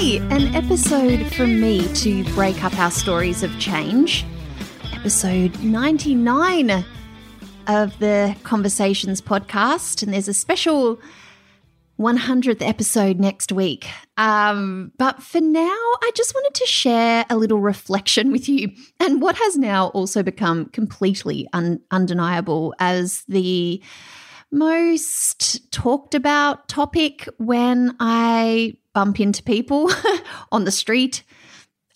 Hey, an episode from me to break up our stories of change. Episode 99 of the Conversations podcast. And there's a special 100th episode next week. Um, but for now, I just wanted to share a little reflection with you and what has now also become completely un- undeniable as the most talked about topic when I bump into people on the street,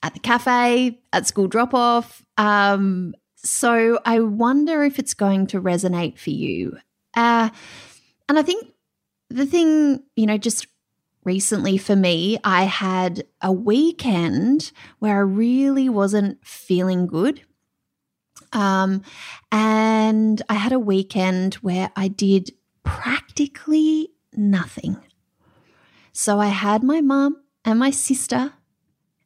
at the cafe, at school drop off. Um, so I wonder if it's going to resonate for you. Uh, and I think the thing, you know, just recently for me, I had a weekend where I really wasn't feeling good. Um, and I had a weekend where I did practically nothing. So I had my mum and my sister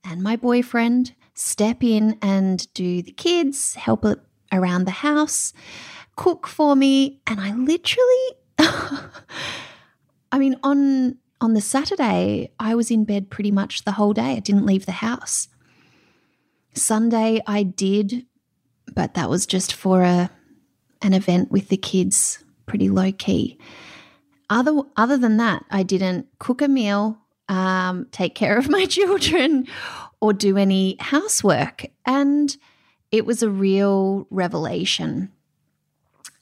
and my boyfriend step in and do the kids, help around the house, cook for me, and I literally I mean on on the Saturday I was in bed pretty much the whole day. I didn't leave the house. Sunday I did, but that was just for a an event with the kids, pretty low key. Other other than that, I didn't cook a meal, um, take care of my children, or do any housework, and it was a real revelation.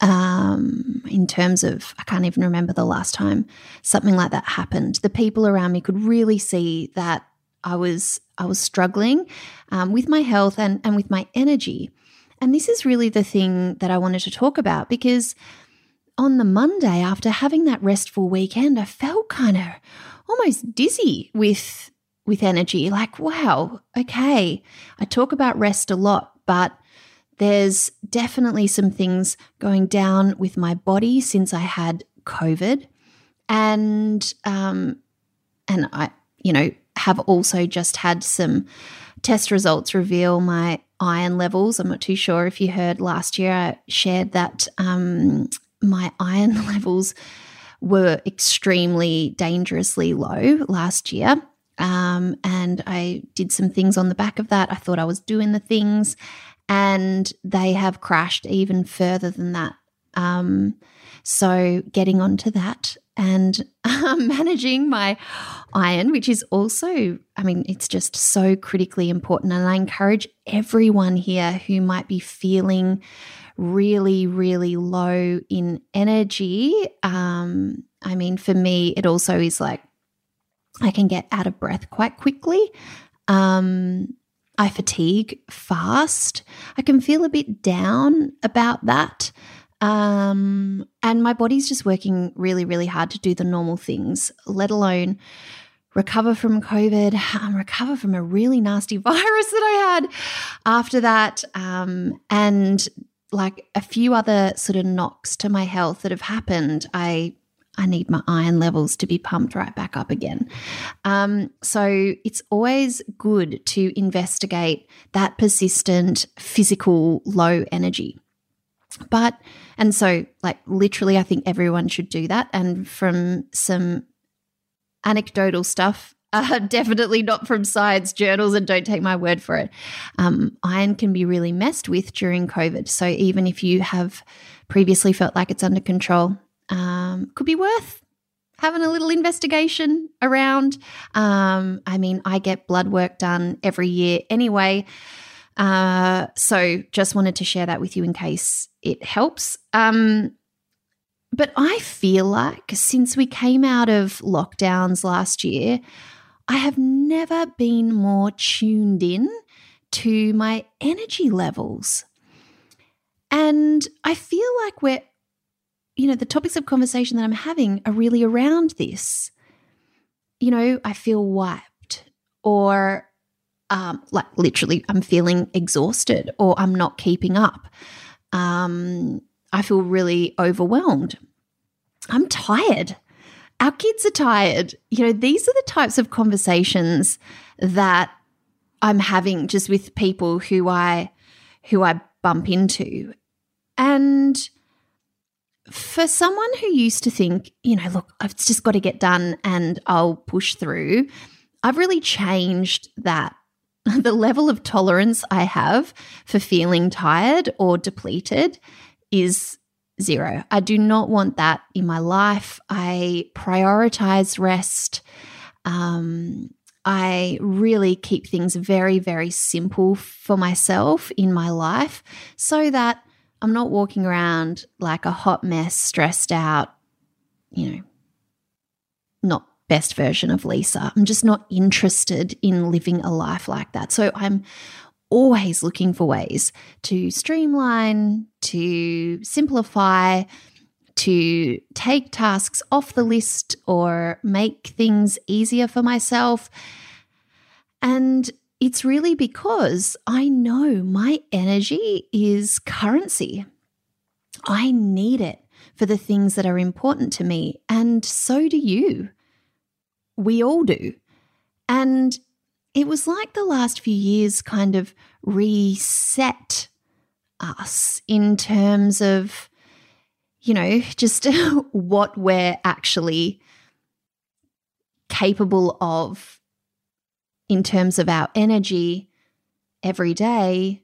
Um, in terms of, I can't even remember the last time something like that happened. The people around me could really see that I was I was struggling um, with my health and and with my energy. And this is really the thing that I wanted to talk about because on the Monday, after having that restful weekend, I felt kind of almost dizzy with with energy. Like, wow, okay. I talk about rest a lot, but there's definitely some things going down with my body since I had COVID, and um, and I, you know, have also just had some test results reveal my iron levels. I'm not too sure if you heard last year I shared that um, my iron levels were extremely dangerously low last year. Um, and I did some things on the back of that. I thought I was doing the things, and they have crashed even further than that. Um, so, getting onto that and um, managing my iron, which is also, I mean, it's just so critically important. And I encourage everyone here who might be feeling really, really low in energy. Um, I mean, for me, it also is like I can get out of breath quite quickly. Um, I fatigue fast. I can feel a bit down about that. Um, and my body's just working really, really hard to do the normal things, let alone recover from COVID, um, recover from a really nasty virus that I had after that. Um, and like a few other sort of knocks to my health that have happened, I I need my iron levels to be pumped right back up again. Um, so it's always good to investigate that persistent physical low energy. But, and so, like, literally, I think everyone should do that. And from some anecdotal stuff uh, definitely not from science journals, and don't take my word for it. Um, iron can be really messed with during COVID. So even if you have previously felt like it's under control, um, could be worth having a little investigation around. Um, I mean, I get blood work done every year anyway. Uh, so just wanted to share that with you in case it helps. Um, but I feel like since we came out of lockdowns last year, I have never been more tuned in to my energy levels. And I feel like we're, you know, the topics of conversation that I'm having are really around this. You know, I feel wiped, or um, like literally, I'm feeling exhausted or I'm not keeping up. Um, I feel really overwhelmed. I'm tired. Our kids are tired. You know, these are the types of conversations that I'm having just with people who I who I bump into. And for someone who used to think, you know, look, I've just got to get done and I'll push through, I've really changed that. The level of tolerance I have for feeling tired or depleted is zero. I do not want that in my life. I prioritize rest. Um, I really keep things very, very simple for myself in my life so that I'm not walking around like a hot mess, stressed out, you know, not best version of Lisa. I'm just not interested in living a life like that. So I'm always looking for ways to streamline, to simplify, to take tasks off the list or make things easier for myself. And it's really because I know my energy is currency. I need it for the things that are important to me. And so do you. We all do. And it was like the last few years kind of reset us in terms of, you know, just what we're actually capable of in terms of our energy every day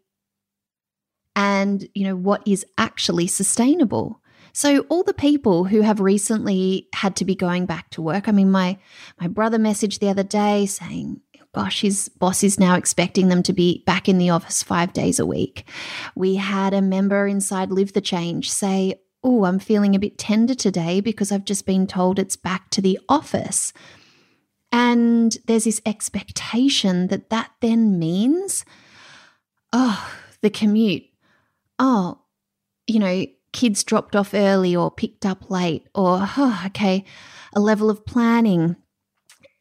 and you know what is actually sustainable. So all the people who have recently had to be going back to work i mean my my brother messaged the other day saying gosh his boss is now expecting them to be back in the office 5 days a week we had a member inside live the change say oh i'm feeling a bit tender today because i've just been told it's back to the office and there's this expectation that that then means, oh, the commute. Oh, you know, kids dropped off early or picked up late, or, oh, okay, a level of planning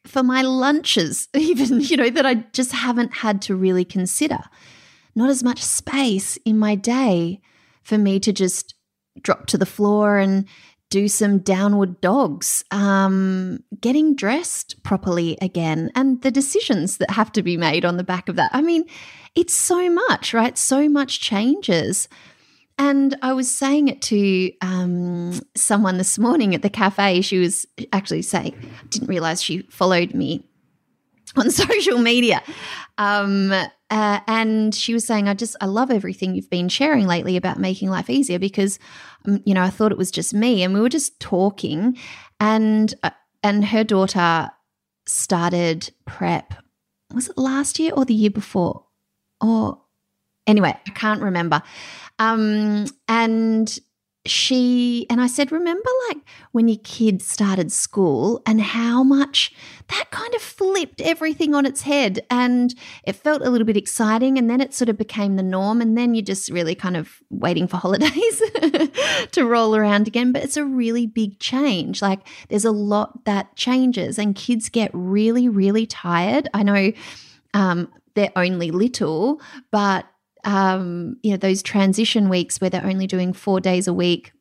for my lunches, even, you know, that I just haven't had to really consider. Not as much space in my day for me to just drop to the floor and do some downward dogs, um, getting dressed properly again, and the decisions that have to be made on the back of that. I mean, it's so much, right? So much changes. And I was saying it to um, someone this morning at the cafe. She was actually saying, didn't realize she followed me on social media. Um, uh, and she was saying, I just, I love everything you've been sharing lately about making life easier because, um, you know, I thought it was just me. And we were just talking, and, uh, and her daughter started prep. Was it last year or the year before? Or anyway, I can't remember. Um, and she and I said, Remember, like when your kids started school and how much that kind of flipped everything on its head and it felt a little bit exciting. And then it sort of became the norm. And then you're just really kind of waiting for holidays to roll around again. But it's a really big change. Like there's a lot that changes, and kids get really, really tired. I know um, they're only little, but um, you know, those transition weeks where they're only doing four days a week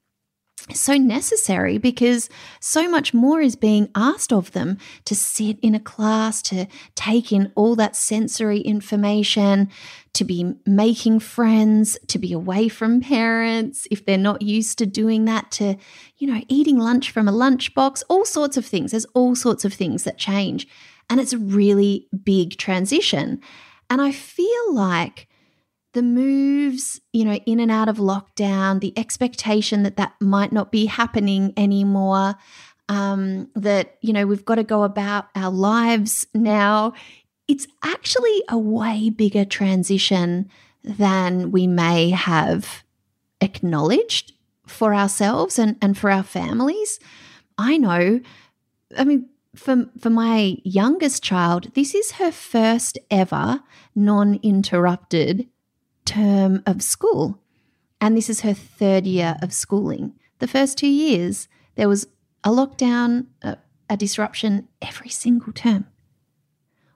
so necessary because so much more is being asked of them to sit in a class, to take in all that sensory information, to be making friends, to be away from parents if they're not used to doing that, to, you know, eating lunch from a lunchbox, all sorts of things. There's all sorts of things that change. And it's a really big transition. And I feel like the moves, you know, in and out of lockdown, the expectation that that might not be happening anymore, um, that, you know, we've got to go about our lives now. It's actually a way bigger transition than we may have acknowledged for ourselves and, and for our families. I know, I mean, for, for my youngest child, this is her first ever non interrupted term of school. And this is her third year of schooling. The first two years, there was a lockdown, a, a disruption every single term.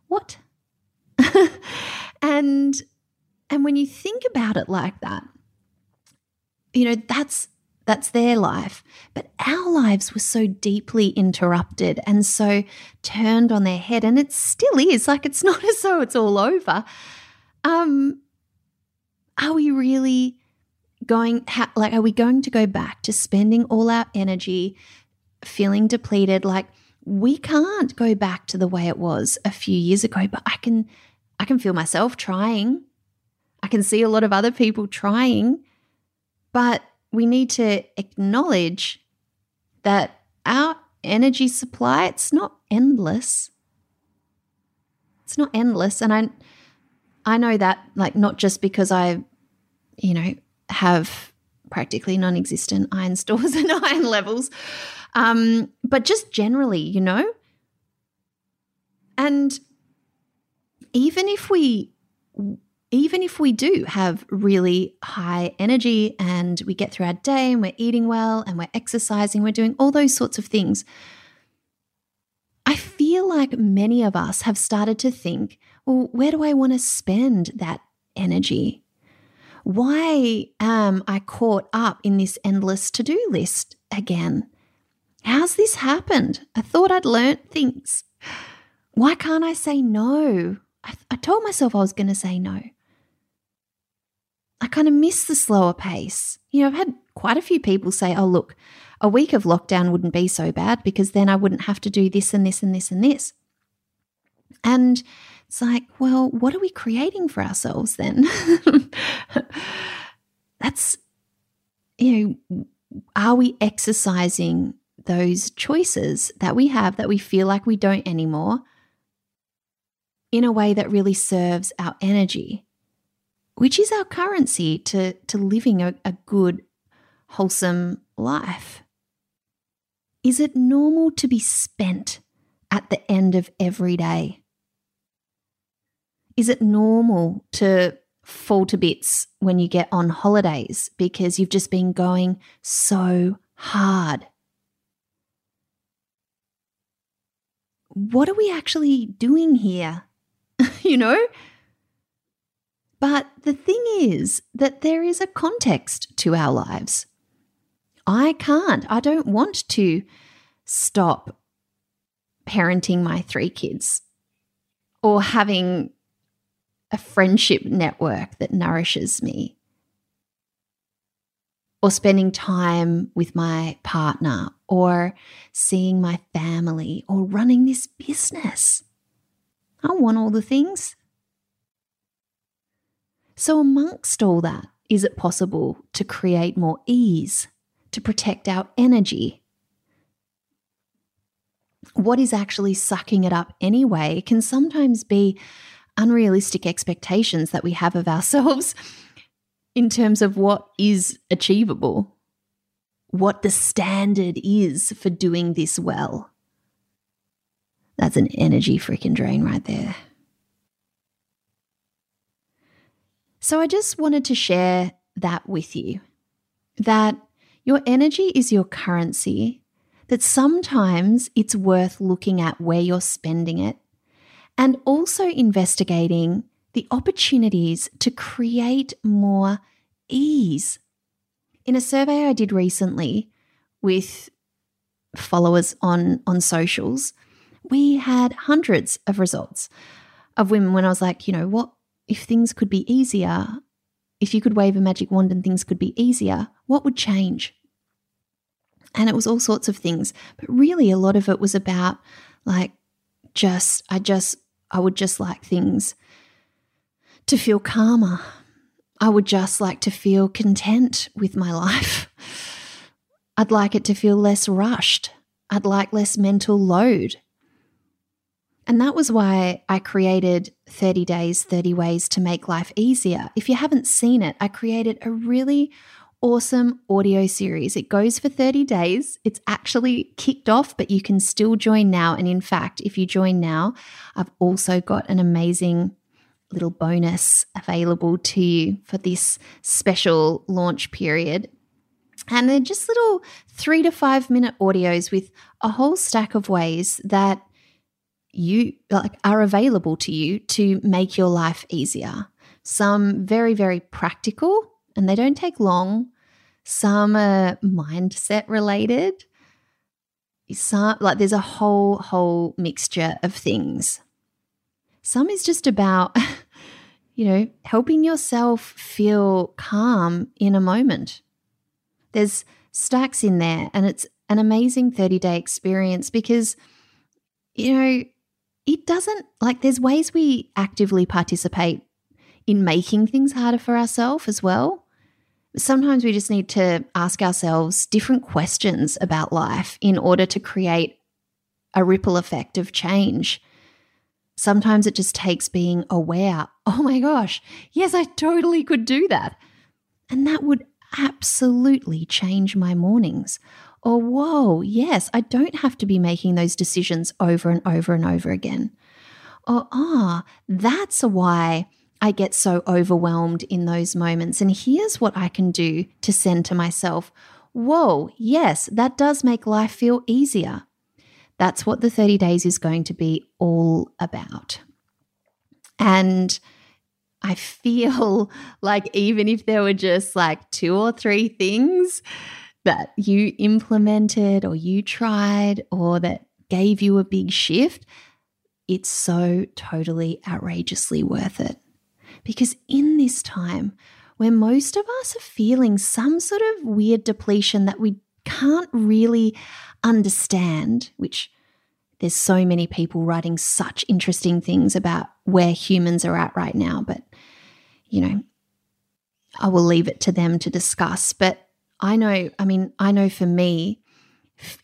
What and and when you think about it like that, you know, that's that's their life. But our lives were so deeply interrupted and so turned on their head. And it still is. Like it's not as though it's all over. Um, are we really going, ha- like, are we going to go back to spending all our energy feeling depleted? Like, we can't go back to the way it was a few years ago, but I can, I can feel myself trying. I can see a lot of other people trying, but we need to acknowledge that our energy supply it's not endless it's not endless and i i know that like not just because i you know have practically non-existent iron stores and iron levels um but just generally you know and even if we even if we do have really high energy and we get through our day and we're eating well and we're exercising, we're doing all those sorts of things, I feel like many of us have started to think, well, where do I want to spend that energy? Why am I caught up in this endless to do list again? How's this happened? I thought I'd learnt things. Why can't I say no? I, I told myself I was going to say no. I kind of miss the slower pace. You know, I've had quite a few people say, oh, look, a week of lockdown wouldn't be so bad because then I wouldn't have to do this and this and this and this. And it's like, well, what are we creating for ourselves then? That's, you know, are we exercising those choices that we have that we feel like we don't anymore in a way that really serves our energy? which is our currency to, to living a, a good, wholesome life? Is it normal to be spent at the end of every day? Is it normal to fall to bits when you get on holidays because you've just been going so hard? What are we actually doing here? you know? But the thing is that there is a context to our lives. I can't, I don't want to stop parenting my three kids or having a friendship network that nourishes me or spending time with my partner or seeing my family or running this business. I want all the things. So, amongst all that, is it possible to create more ease, to protect our energy? What is actually sucking it up anyway can sometimes be unrealistic expectations that we have of ourselves in terms of what is achievable, what the standard is for doing this well. That's an energy freaking drain right there. So I just wanted to share that with you that your energy is your currency, that sometimes it's worth looking at where you're spending it, and also investigating the opportunities to create more ease. In a survey I did recently with followers on, on socials, we had hundreds of results of women when I was like, you know, what if things could be easier, if you could wave a magic wand and things could be easier, what would change? And it was all sorts of things. But really, a lot of it was about like, just, I just, I would just like things to feel calmer. I would just like to feel content with my life. I'd like it to feel less rushed. I'd like less mental load. And that was why I created 30 Days, 30 Ways to Make Life Easier. If you haven't seen it, I created a really awesome audio series. It goes for 30 days. It's actually kicked off, but you can still join now. And in fact, if you join now, I've also got an amazing little bonus available to you for this special launch period. And they're just little three to five minute audios with a whole stack of ways that you like are available to you to make your life easier. Some very very practical and they don't take long. Some are mindset related. Some like there's a whole whole mixture of things. Some is just about you know, helping yourself feel calm in a moment. There's stacks in there and it's an amazing 30 day experience because you know, it doesn't like there's ways we actively participate in making things harder for ourselves as well. Sometimes we just need to ask ourselves different questions about life in order to create a ripple effect of change. Sometimes it just takes being aware. Oh my gosh, yes, I totally could do that. And that would absolutely change my mornings or, whoa, yes, I don't have to be making those decisions over and over and over again. Or, ah, that's why I get so overwhelmed in those moments. And here's what I can do to send to myself whoa, yes, that does make life feel easier. That's what the 30 days is going to be all about. And I feel like even if there were just like two or three things that you implemented or you tried or that gave you a big shift, it's so totally outrageously worth it. Because in this time where most of us are feeling some sort of weird depletion that we can't really understand, which there's so many people writing such interesting things about where humans are at right now, but you know, I will leave it to them to discuss. But I know, I mean, I know for me,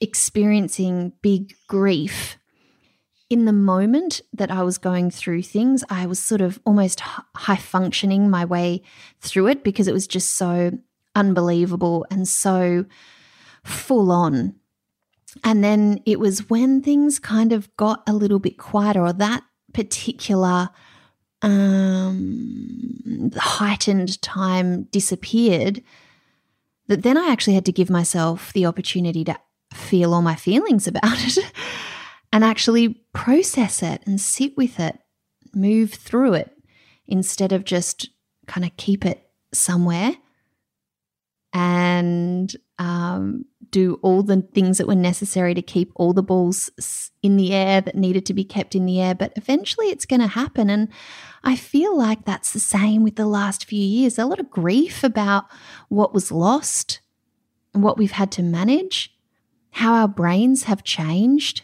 experiencing big grief in the moment that I was going through things, I was sort of almost high functioning my way through it because it was just so unbelievable and so full on. And then it was when things kind of got a little bit quieter, or that particular um, heightened time disappeared, that then I actually had to give myself the opportunity to feel all my feelings about it and actually process it and sit with it, move through it instead of just kind of keep it somewhere and um, do all the things that were necessary to keep all the balls in the air that needed to be kept in the air. But eventually it's going to happen. And I feel like that's the same with the last few years. A lot of grief about what was lost and what we've had to manage, how our brains have changed.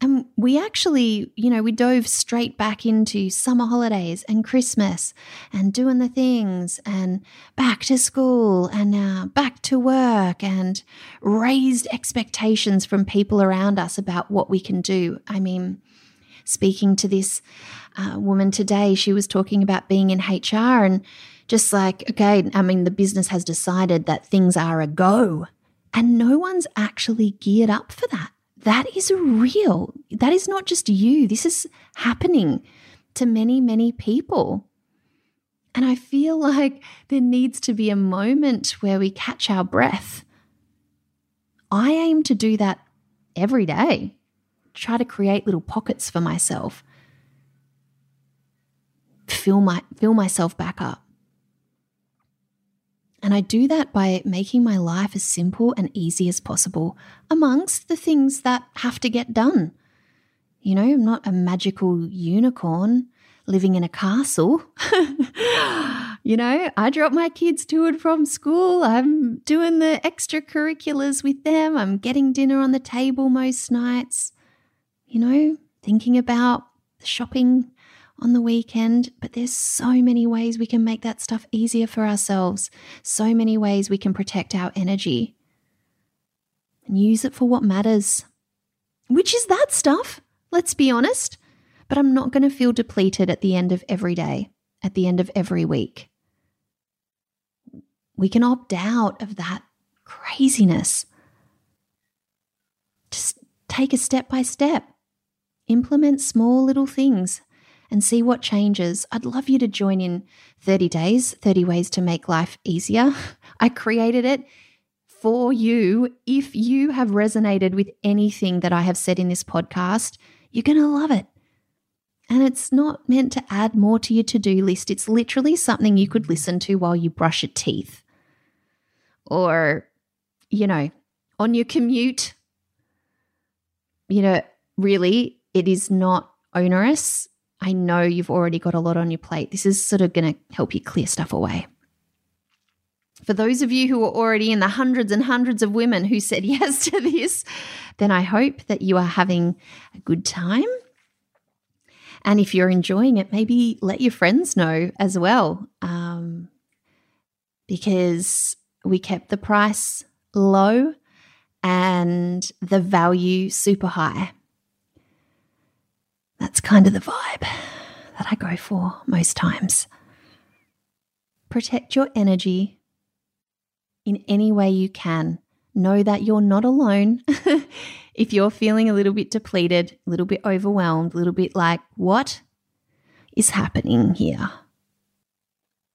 And we actually, you know, we dove straight back into summer holidays and Christmas and doing the things and back to school and uh, back to work and raised expectations from people around us about what we can do. I mean, speaking to this uh, woman today, she was talking about being in HR and just like, okay, I mean, the business has decided that things are a go and no one's actually geared up for that that is real. That is not just you. This is happening to many, many people. And I feel like there needs to be a moment where we catch our breath. I aim to do that every day, try to create little pockets for myself, fill, my, fill myself back up. And I do that by making my life as simple and easy as possible amongst the things that have to get done. You know, I'm not a magical unicorn living in a castle. you know, I drop my kids to and from school. I'm doing the extracurriculars with them. I'm getting dinner on the table most nights. You know, thinking about the shopping on the weekend, but there's so many ways we can make that stuff easier for ourselves. So many ways we can protect our energy and use it for what matters, which is that stuff, let's be honest. But I'm not going to feel depleted at the end of every day, at the end of every week. We can opt out of that craziness. Just take a step by step. Implement small little things and see what changes. I'd love you to join in 30 days, 30 ways to make life easier. I created it for you. If you have resonated with anything that I have said in this podcast, you're going to love it. And it's not meant to add more to your to do list. It's literally something you could listen to while you brush your teeth or, you know, on your commute. You know, really, it is not onerous. I know you've already got a lot on your plate. This is sort of going to help you clear stuff away. For those of you who are already in the hundreds and hundreds of women who said yes to this, then I hope that you are having a good time. And if you're enjoying it, maybe let your friends know as well. Um, because we kept the price low and the value super high. That's kind of the vibe that I go for most times. Protect your energy in any way you can. Know that you're not alone. if you're feeling a little bit depleted, a little bit overwhelmed, a little bit like, what is happening here?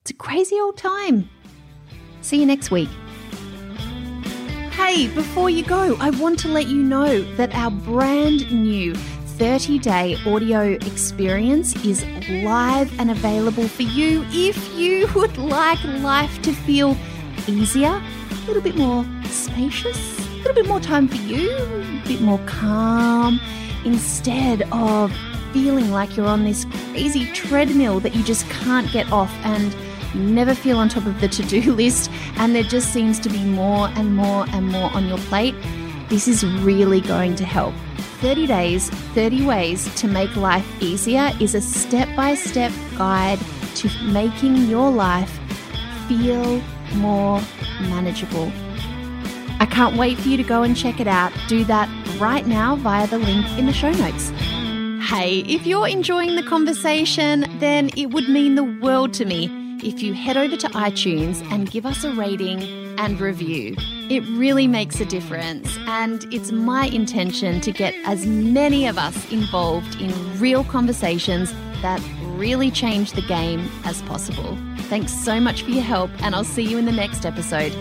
It's a crazy old time. See you next week. Hey, before you go, I want to let you know that our brand new 30 day audio experience is live and available for you if you would like life to feel easier, a little bit more spacious, a little bit more time for you, a bit more calm, instead of feeling like you're on this crazy treadmill that you just can't get off and never feel on top of the to do list, and there just seems to be more and more and more on your plate. This is really going to help. 30 Days, 30 Ways to Make Life Easier is a step by step guide to making your life feel more manageable. I can't wait for you to go and check it out. Do that right now via the link in the show notes. Hey, if you're enjoying the conversation, then it would mean the world to me if you head over to iTunes and give us a rating and review. It really makes a difference, and it's my intention to get as many of us involved in real conversations that really change the game as possible. Thanks so much for your help, and I'll see you in the next episode.